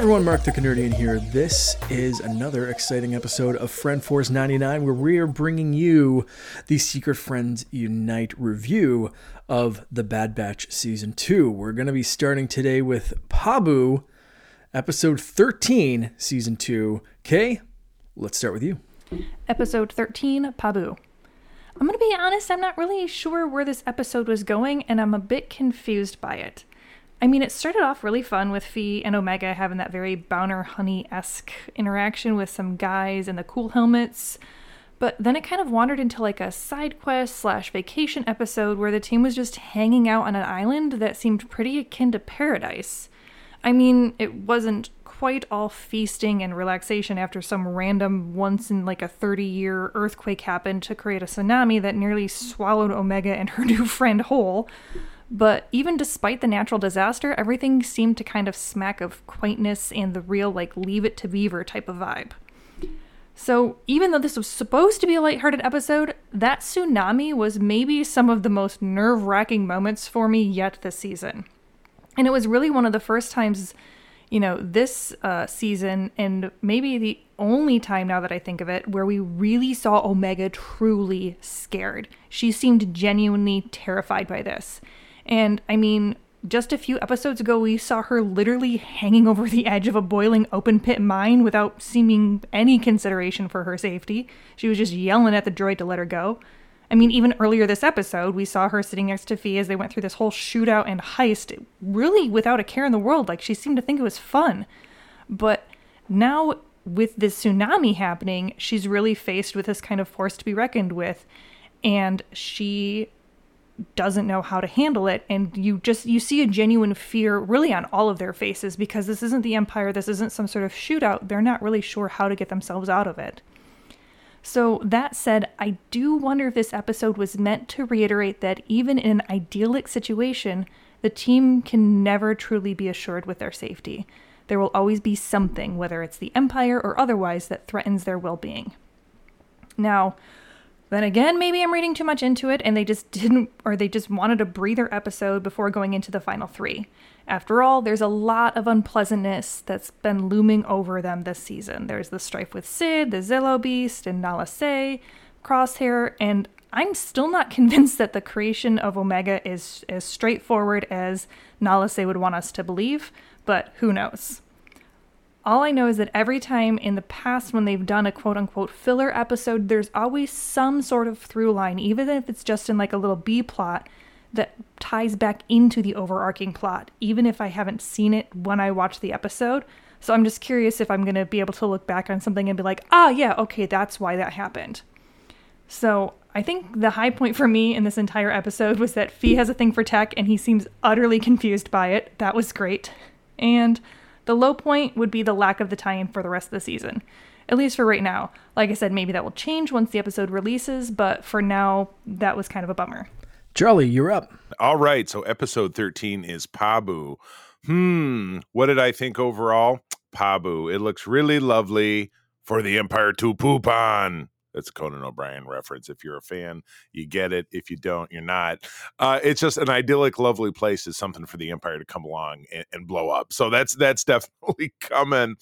Everyone, Mark the Canerdian here. This is another exciting episode of Friend Force 99 where we are bringing you the Secret Friends Unite review of The Bad Batch Season 2. We're going to be starting today with Pabu, episode 13, Season 2. Kay, let's start with you. Episode 13 Pabu. I'm going to be honest, I'm not really sure where this episode was going, and I'm a bit confused by it. I mean, it started off really fun with Phee and Omega having that very Bounty Honey esque interaction with some guys in the cool helmets. But then it kind of wandered into like a side quest slash vacation episode where the team was just hanging out on an island that seemed pretty akin to paradise. I mean, it wasn't quite all feasting and relaxation after some random once in like a 30 year earthquake happened to create a tsunami that nearly swallowed Omega and her new friend whole. But even despite the natural disaster, everything seemed to kind of smack of quaintness and the real, like, leave it to Beaver type of vibe. So, even though this was supposed to be a lighthearted episode, that tsunami was maybe some of the most nerve wracking moments for me yet this season. And it was really one of the first times, you know, this uh, season, and maybe the only time now that I think of it, where we really saw Omega truly scared. She seemed genuinely terrified by this. And I mean, just a few episodes ago, we saw her literally hanging over the edge of a boiling open pit mine without seeming any consideration for her safety. She was just yelling at the droid to let her go. I mean, even earlier this episode, we saw her sitting next to Phee as they went through this whole shootout and heist, really without a care in the world. Like, she seemed to think it was fun. But now, with this tsunami happening, she's really faced with this kind of force to be reckoned with. And she doesn't know how to handle it and you just you see a genuine fear really on all of their faces because this isn't the empire this isn't some sort of shootout they're not really sure how to get themselves out of it. So that said i do wonder if this episode was meant to reiterate that even in an idyllic situation the team can never truly be assured with their safety. There will always be something whether it's the empire or otherwise that threatens their well-being. Now then again, maybe I'm reading too much into it and they just didn't, or they just wanted a breather episode before going into the final three. After all, there's a lot of unpleasantness that's been looming over them this season. There's the strife with Cid, the Zillo Beast, and Nala Se, Crosshair, and I'm still not convinced that the creation of Omega is as straightforward as Nala Se would want us to believe, but who knows? All I know is that every time in the past when they've done a quote unquote filler episode, there's always some sort of through line, even if it's just in like a little B plot that ties back into the overarching plot, even if I haven't seen it when I watch the episode. So I'm just curious if I'm going to be able to look back on something and be like, ah, yeah, okay, that's why that happened. So I think the high point for me in this entire episode was that Phee has a thing for tech and he seems utterly confused by it. That was great. And the low point would be the lack of the tie in for the rest of the season. At least for right now. Like I said, maybe that will change once the episode releases, but for now, that was kind of a bummer. Charlie, you're up. All right. So episode 13 is Pabu. Hmm. What did I think overall? Pabu. It looks really lovely for the Empire to poop on. That's a Conan O'Brien reference. If you're a fan, you get it. If you don't, you're not. Uh, it's just an idyllic, lovely place. Is something for the Empire to come along and, and blow up. So that's that's definitely coming.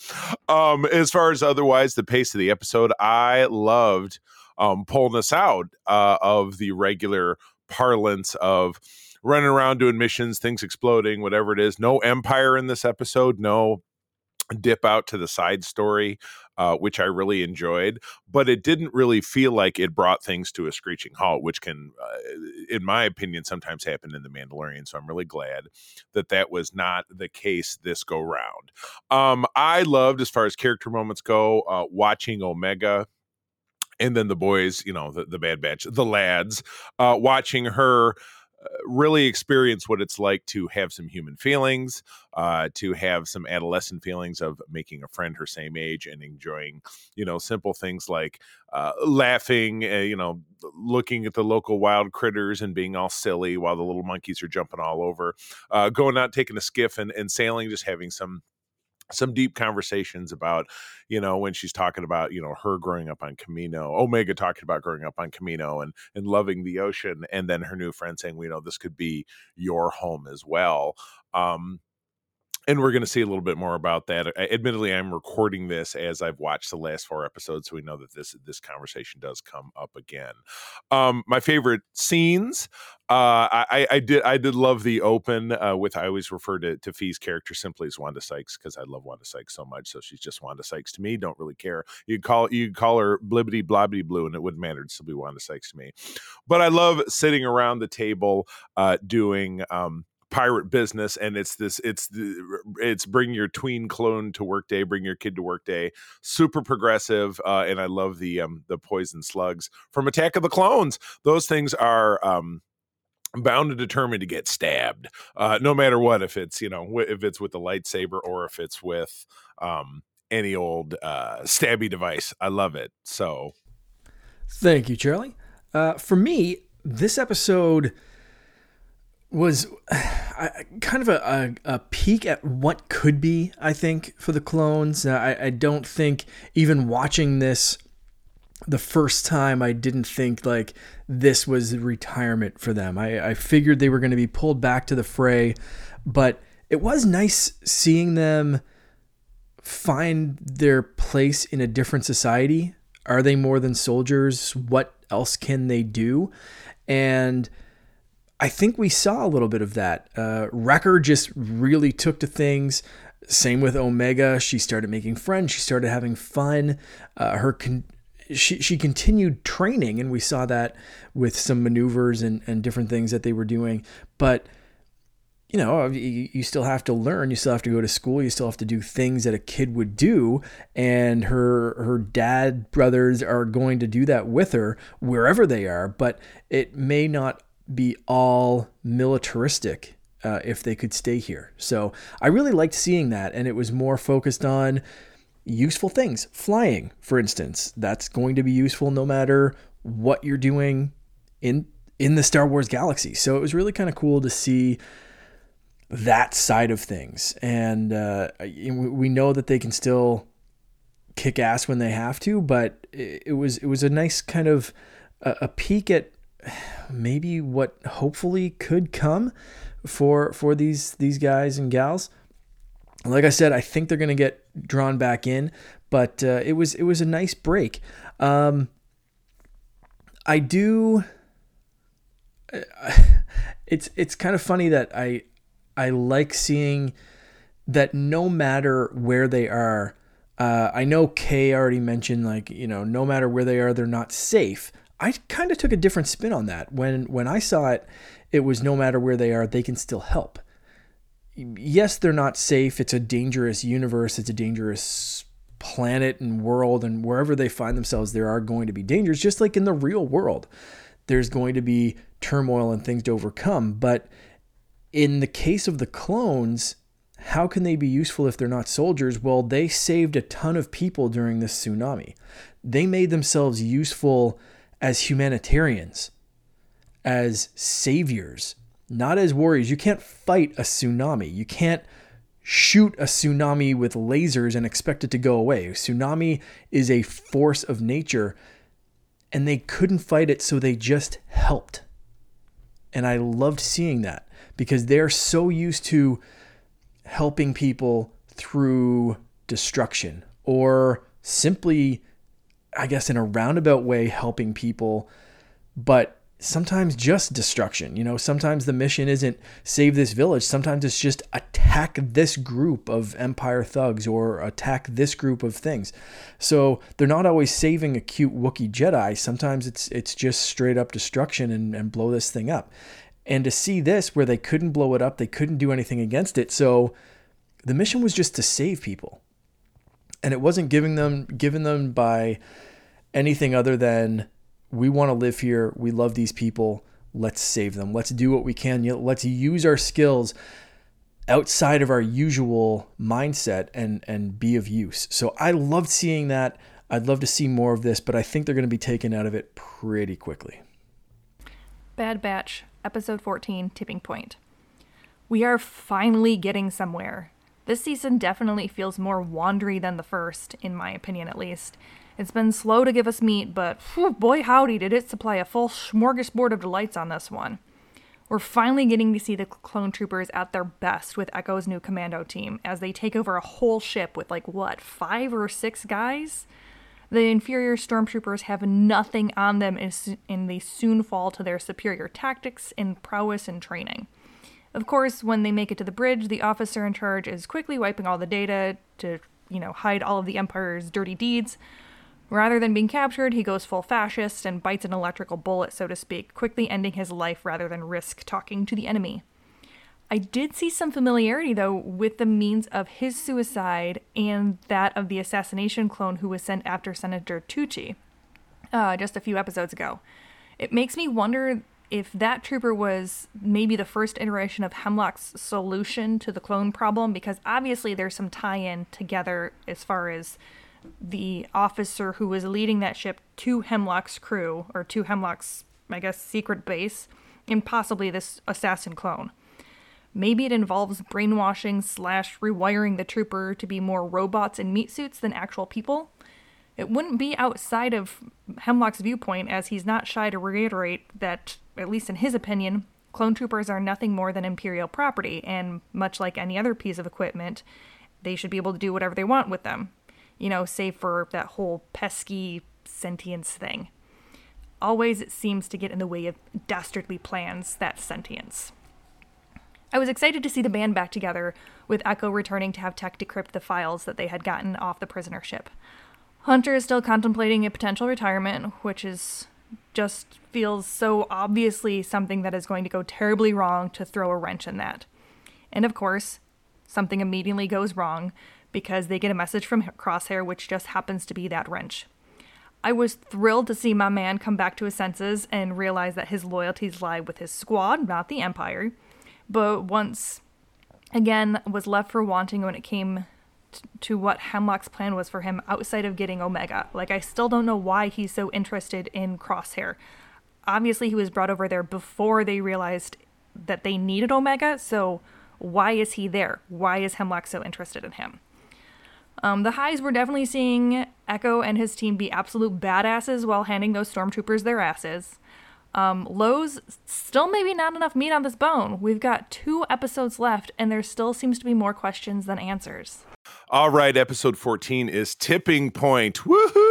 Um, as far as otherwise, the pace of the episode, I loved um, pulling us out uh, of the regular parlance of running around doing missions, things exploding, whatever it is. No Empire in this episode. No dip out to the side story, uh, which I really enjoyed, but it didn't really feel like it brought things to a screeching halt, which can, uh, in my opinion, sometimes happen in The Mandalorian. So I'm really glad that that was not the case this go round. Um, I loved, as far as character moments go, uh, watching Omega and then the boys, you know, the, the Bad Batch, the lads, uh, watching her really experience what it's like to have some human feelings, uh, to have some adolescent feelings of making a friend her same age and enjoying, you know, simple things like uh, laughing, uh, you know, looking at the local wild critters and being all silly while the little monkeys are jumping all over, uh, going out, taking a skiff and, and sailing, just having some some deep conversations about, you know, when she's talking about, you know, her growing up on Kamino, Omega talking about growing up on Kamino and and loving the ocean, and then her new friend saying, well, you know, this could be your home as well. Um, and we're going to see a little bit more about that. Admittedly, I'm recording this as I've watched the last four episodes, so we know that this this conversation does come up again. Um, my favorite scenes. Uh, I, I did I did love the open uh, with I always refer to to Phee's character simply as Wanda Sykes because I love Wanda Sykes so much. So she's just Wanda Sykes to me. Don't really care. You call you call her blibbity blobbity blue, and it wouldn't matter. It'd still be Wanda Sykes to me. But I love sitting around the table uh, doing. Um, pirate business and it's this it's the it's bring your tween clone to work day bring your kid to work day super progressive uh, and i love the um the poison slugs from attack of the clones those things are um bound and determined to get stabbed uh no matter what if it's you know if it's with the lightsaber or if it's with um any old uh stabby device i love it so thank you charlie uh for me this episode was kind of a, a, a, peek at what could be, I think, for the clones. Uh, I, I don't think even watching this the first time, I didn't think like this was retirement for them. I, I figured they were going to be pulled back to the fray, but it was nice seeing them find their place in a different society. Are they more than soldiers? What else can they do? And I think we saw a little bit of that. Uh, Wrecker just really took to things. Same with Omega. She started making friends. She started having fun. Uh, her con- she she continued training, and we saw that with some maneuvers and, and different things that they were doing. But you know, you, still have to learn. You still have to go to school. You still have to do things that a kid would do. And her her dad brothers are going to do that with her wherever they are. But it may not be all militaristic uh, if they could stay here. So I really liked seeing that, and it was more focused on useful things. Flying, for instance, that's going to be useful no matter what you're doing in in the Star Wars galaxy. So it was really kind of cool to see that side of things, and uh, we know that they can still kick ass when they have to, but it was it was a nice kind of a, a peek at maybe what hopefully could come for for these these guys and gals. Like I said, I think they're going to get drawn back in, but uh, it was it was a nice break. Um, I do. It's it's kind of funny that I I like seeing that no matter where they are. Uh, I know Kay already mentioned like you know no matter where they are, they're not safe. I kind of took a different spin on that. When when I saw it, it was no matter where they are, they can still help. Yes, they're not safe. It's a dangerous universe. It's a dangerous planet and world, and wherever they find themselves, there are going to be dangers. Just like in the real world, there's going to be turmoil and things to overcome. But in the case of the clones, how can they be useful if they're not soldiers? Well, they saved a ton of people during this tsunami. They made themselves useful as humanitarians, as saviors, not as warriors. You can't fight a tsunami. You can't shoot a tsunami with lasers and expect it to go away. A tsunami is a force of nature, and they couldn't fight it, so they just helped. And I loved seeing that because they're so used to helping people through destruction or simply I guess, in a roundabout way, helping people, but sometimes just destruction. You know, sometimes the mission isn't save this village. Sometimes it's just attack this group of Empire thugs or attack this group of things. So they're not always saving a cute Wookiee Jedi. Sometimes it's it's just straight up destruction and, and blow this thing up. And to see this where they couldn't blow it up, they couldn't do anything against it. So the mission was just to save people. And it wasn't giving them given them by anything other than we want to live here. We love these people. Let's save them. Let's do what we can. Let's use our skills outside of our usual mindset and and be of use. So I loved seeing that. I'd love to see more of this, but I think they're going to be taken out of it pretty quickly. Bad Batch, episode 14, Tipping Point. We are finally getting somewhere. This season definitely feels more wandery than the first, in my opinion at least. It's been slow to give us meat, but whew, boy howdy did it supply a full smorgasbord of delights on this one. We're finally getting to see the clone troopers at their best with Echo's new commando team as they take over a whole ship with like what, five or six guys? The inferior stormtroopers have nothing on them and they soon fall to their superior tactics and prowess and training. Of course, when they make it to the bridge, the officer in charge is quickly wiping all the data to, you know, hide all of the Empire's dirty deeds. Rather than being captured, he goes full fascist and bites an electrical bullet, so to speak, quickly ending his life rather than risk talking to the enemy. I did see some familiarity, though, with the means of his suicide and that of the assassination clone who was sent after Senator Tucci uh, just a few episodes ago. It makes me wonder if that trooper was maybe the first iteration of Hemlock's solution to the clone problem, because obviously there's some tie in together as far as the officer who was leading that ship to Hemlock's crew, or to Hemlock's, I guess, secret base, and possibly this assassin clone. Maybe it involves brainwashing slash rewiring the trooper to be more robots in meat suits than actual people. It wouldn't be outside of Hemlock's viewpoint, as he's not shy to reiterate that, at least in his opinion, clone troopers are nothing more than Imperial property, and much like any other piece of equipment, they should be able to do whatever they want with them. You know, save for that whole pesky sentience thing. Always it seems to get in the way of dastardly plans, that sentience. I was excited to see the band back together, with Echo returning to have Tech decrypt the files that they had gotten off the prisoner ship. Hunter is still contemplating a potential retirement, which is just feels so obviously something that is going to go terribly wrong to throw a wrench in that. And of course, something immediately goes wrong because they get a message from Crosshair, which just happens to be that wrench. I was thrilled to see my man come back to his senses and realize that his loyalties lie with his squad, not the Empire but once again was left for wanting when it came to what Hemlock's plan was for him outside of getting Omega. Like, I still don't know why he's so interested in Crosshair. Obviously, he was brought over there before they realized that they needed Omega, so why is he there? Why is Hemlock so interested in him? Um, the highs were definitely seeing Echo and his team be absolute badasses while handing those stormtroopers their asses. Um, Lowe's still maybe not enough meat on this bone. We've got two episodes left, and there still seems to be more questions than answers. All right, episode 14 is Tipping Point. Woohoo!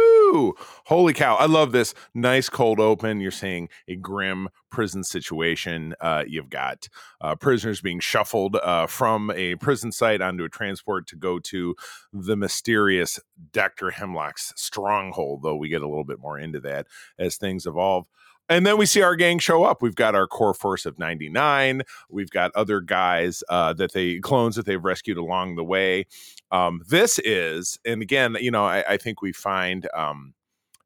Holy cow. I love this. Nice cold open. You're seeing a grim prison situation. Uh, you've got uh, prisoners being shuffled uh, from a prison site onto a transport to go to the mysterious Dr. Hemlock's stronghold, though we get a little bit more into that as things evolve. And then we see our gang show up. We've got our core force of 99. We've got other guys uh, that they clones that they've rescued along the way. Um, this is, and again, you know, I, I think we find um,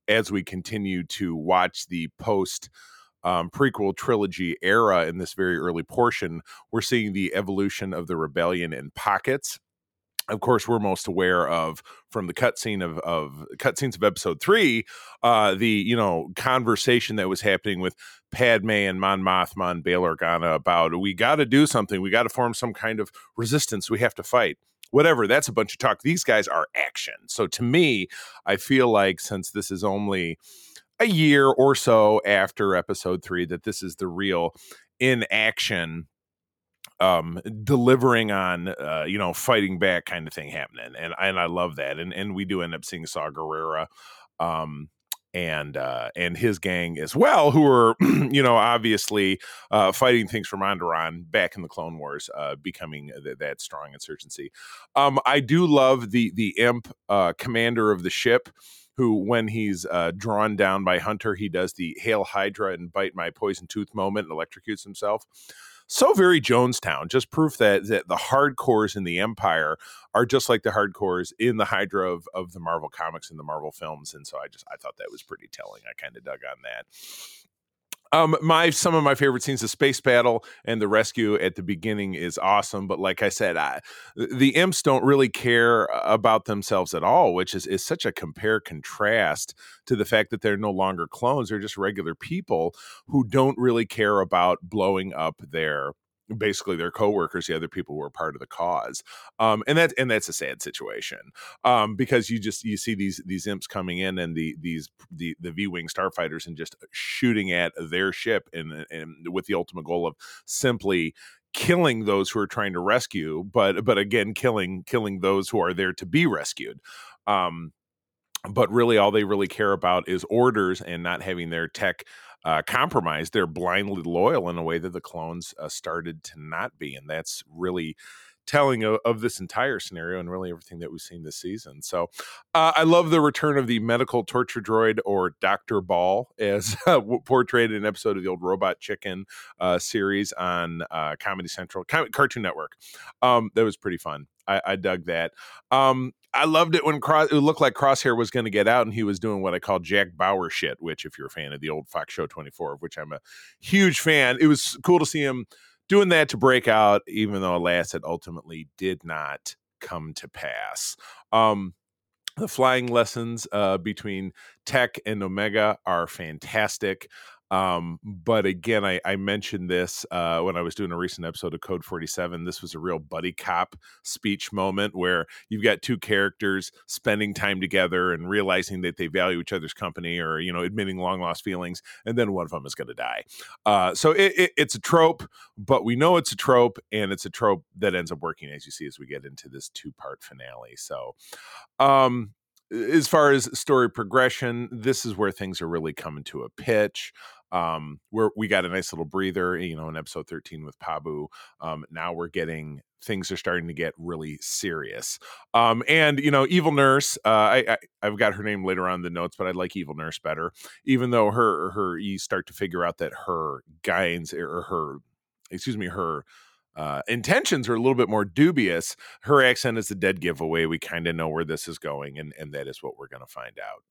as we continue to watch the post um, prequel trilogy era in this very early portion, we're seeing the evolution of the rebellion in pockets of course, we're most aware of from the cutscene of of cutscenes of episode three, uh, the you know conversation that was happening with Padme and Mon Mothma and Bail Organa about we got to do something, we got to form some kind of resistance, we have to fight. Whatever, that's a bunch of talk. These guys are action. So to me, I feel like since this is only a year or so after episode three, that this is the real in action um, delivering on uh, you know fighting back kind of thing happening, and and I love that, and and we do end up seeing Saw Gerrera. Um, and uh, and his gang as well, who are you know obviously uh, fighting things from Onderon back in the Clone Wars, uh, becoming th- that strong insurgency. Um, I do love the the imp uh, commander of the ship, who when he's uh, drawn down by Hunter, he does the hail Hydra and bite my poison tooth moment and electrocutes himself so very Jonestown, just proof that, that the hardcores in the Empire are just like the hardcores in the Hydra of, of the Marvel comics and the Marvel films. And so I just I thought that was pretty telling. I kind of dug on that. Um, my some of my favorite scenes, the space battle and the rescue at the beginning is awesome. But like I said, I, the imps don't really care about themselves at all, which is is such a compare contrast to the fact that they're no longer clones; they're just regular people who don't really care about blowing up their basically their coworkers, the other people who are part of the cause. Um, and that and that's a sad situation um, because you just you see these these imps coming in and the these the the V wing starfighters and just shooting at their ship and and with the ultimate goal of simply killing those who are trying to rescue, but but again killing killing those who are there to be rescued. Um, but really, all they really care about is orders and not having their tech uh, compromised. They're blindly loyal in a way that the clones uh, started to not be, and that's really telling of, of, this entire scenario and really everything that we've seen this season. So uh, I love the return of the medical torture droid or Dr. Ball as uh, portrayed in an episode of the old Robot Chicken uh, series on uh, Comedy Central, Cartoon Network. Um, that was pretty fun. I, I dug that. Um, I loved it when it looked like Crosshair was going to get out and he was doing what I call Jack Bauer shit, which, if you're a fan of the old Fox Show 24, of which I'm a huge fan, it was cool to see him doing that to break out, even though, alas, it ultimately did not come to pass. Um, the flying lessons uh, between Tech and Omega are fantastic. Um, but again, I, I mentioned this uh, when I was doing a recent episode of Code 47. This was a real buddy cop speech moment where you've got two characters spending time together and realizing that they value each other's company or, you know, admitting long lost feelings, and then one of them is going to die. Uh, so it, it, it's a trope, but we know it's a trope, and it's a trope that ends up working, as you see, as we get into this two part finale. So, um, as far as story progression, this is where things are really coming to a pitch um, where we got a nice little breather, you know, in episode 13 with Pabu. Um, now we're getting things are starting to get really serious. Um, and you know, Evil Nurse, uh, I, I have got her name later on in the notes, but I like Evil Nurse better, even though her her you start to figure out that her guides or her excuse me her uh, intentions are a little bit more dubious. Her accent is a dead giveaway. We kind of know where this is going, and and that is what we're going to find out.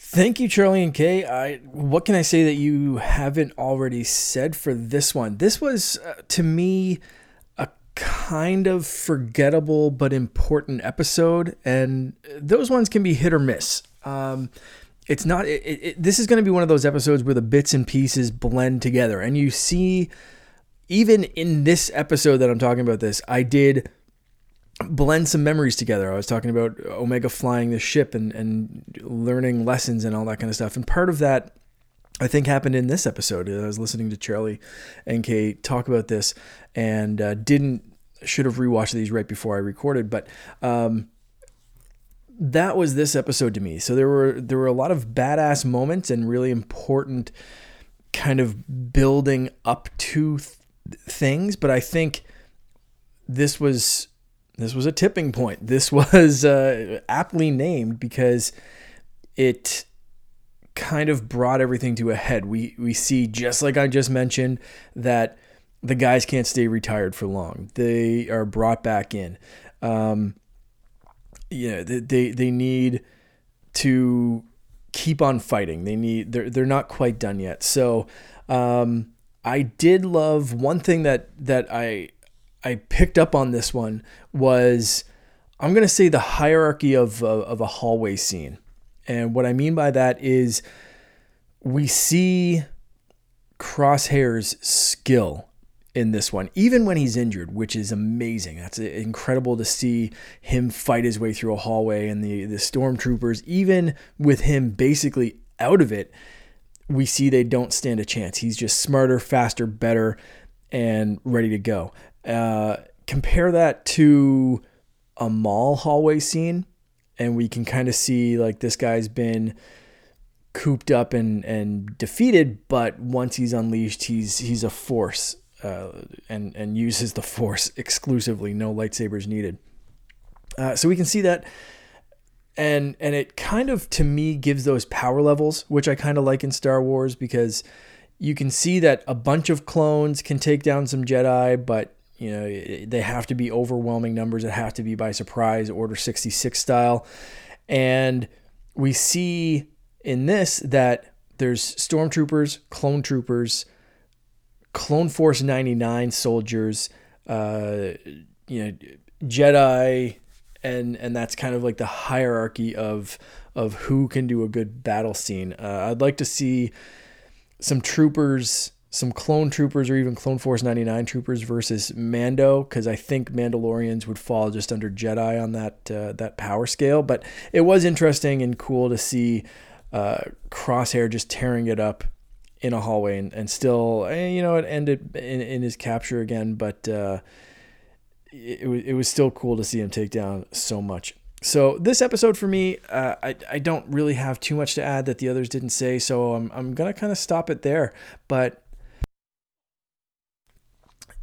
Thank you, Charlie and Kay. I what can I say that you haven't already said for this one? This was uh, to me a kind of forgettable but important episode, and those ones can be hit or miss. Um, it's not. It, it, this is going to be one of those episodes where the bits and pieces blend together, and you see, even in this episode that I'm talking about, this I did blend some memories together. I was talking about Omega flying the ship and, and learning lessons and all that kind of stuff. And part of that, I think, happened in this episode. I was listening to Charlie and Kate talk about this and uh, didn't, should have rewatched these right before I recorded. But um, that was this episode to me. So there were, there were a lot of badass moments and really important kind of building up to things. But I think this was this was a tipping point. This was uh, aptly named because it kind of brought everything to a head. We we see just like I just mentioned that the guys can't stay retired for long. They are brought back in. Um, yeah, they, they need to keep on fighting. They need they're they're not quite done yet. So um, I did love one thing that that I I picked up on this one was I'm to say the hierarchy of, uh, of a hallway scene. And what I mean by that is we see Crosshair's skill in this one, even when he's injured, which is amazing. That's incredible to see him fight his way through a hallway and the, the stormtroopers, even with him basically out of it, we see they don't stand a chance. He's just smarter, faster, better, and ready to go. Uh, compare that to a Maul hallway scene, and we can kind of see like this guy's been cooped up and and defeated, but once he's unleashed, he's he's a force uh, and and uses the force exclusively. No lightsabers needed. Uh, so we can see that, and and it kind of to me gives those power levels, which I kind of like in Star Wars because you can see that a bunch of clones can take down some Jedi, but you know, they have to be overwhelming numbers. It have to be by surprise, Order 66 style. And we see in this that there's stormtroopers, clone troopers, Clone Force 99 soldiers, uh, you know, Jedi, and and that's kind of like the hierarchy of of who can do a good battle scene. Uh, I'd like to see some troopers some clone troopers or even Clone Force 99 troopers versus Mando because I think Mandalorians would fall just under Jedi on that uh, that power scale. But it was interesting and cool to see uh, Crosshair just tearing it up in a hallway and, and still, eh, you know, it ended in, in his capture again, but uh, it, was, it was still cool to see him take down so much. So this episode for me, uh, I, I don't really have too much to add that the others didn't say, so I'm, I'm going to kind of stop it there. But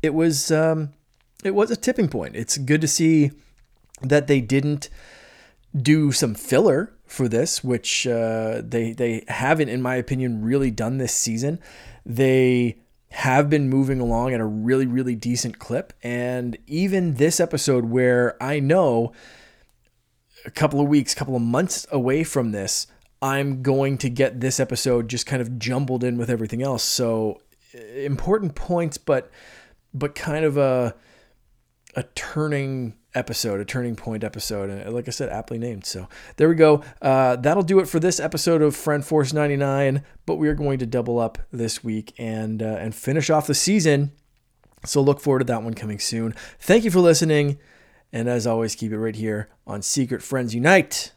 it was um, it was a tipping point. It's good to see that they didn't do some filler for this, which uh, they they haven't, in my opinion, really done this season. They have been moving along at a really really decent clip, and even this episode, where I know a couple of weeks, couple of months away from this, I'm going to get this episode just kind of jumbled in with everything else. So eh, important points, but but kind of a a turning episode, a turning point episode, and like I said, aptly named. So there we go. Uh, that'll do it for this episode of Friend Force 99. But we are going to double up this week and uh, and finish off the season. So look forward to that one coming soon. Thank you for listening, and as always, keep it right here on Secret Friends Unite.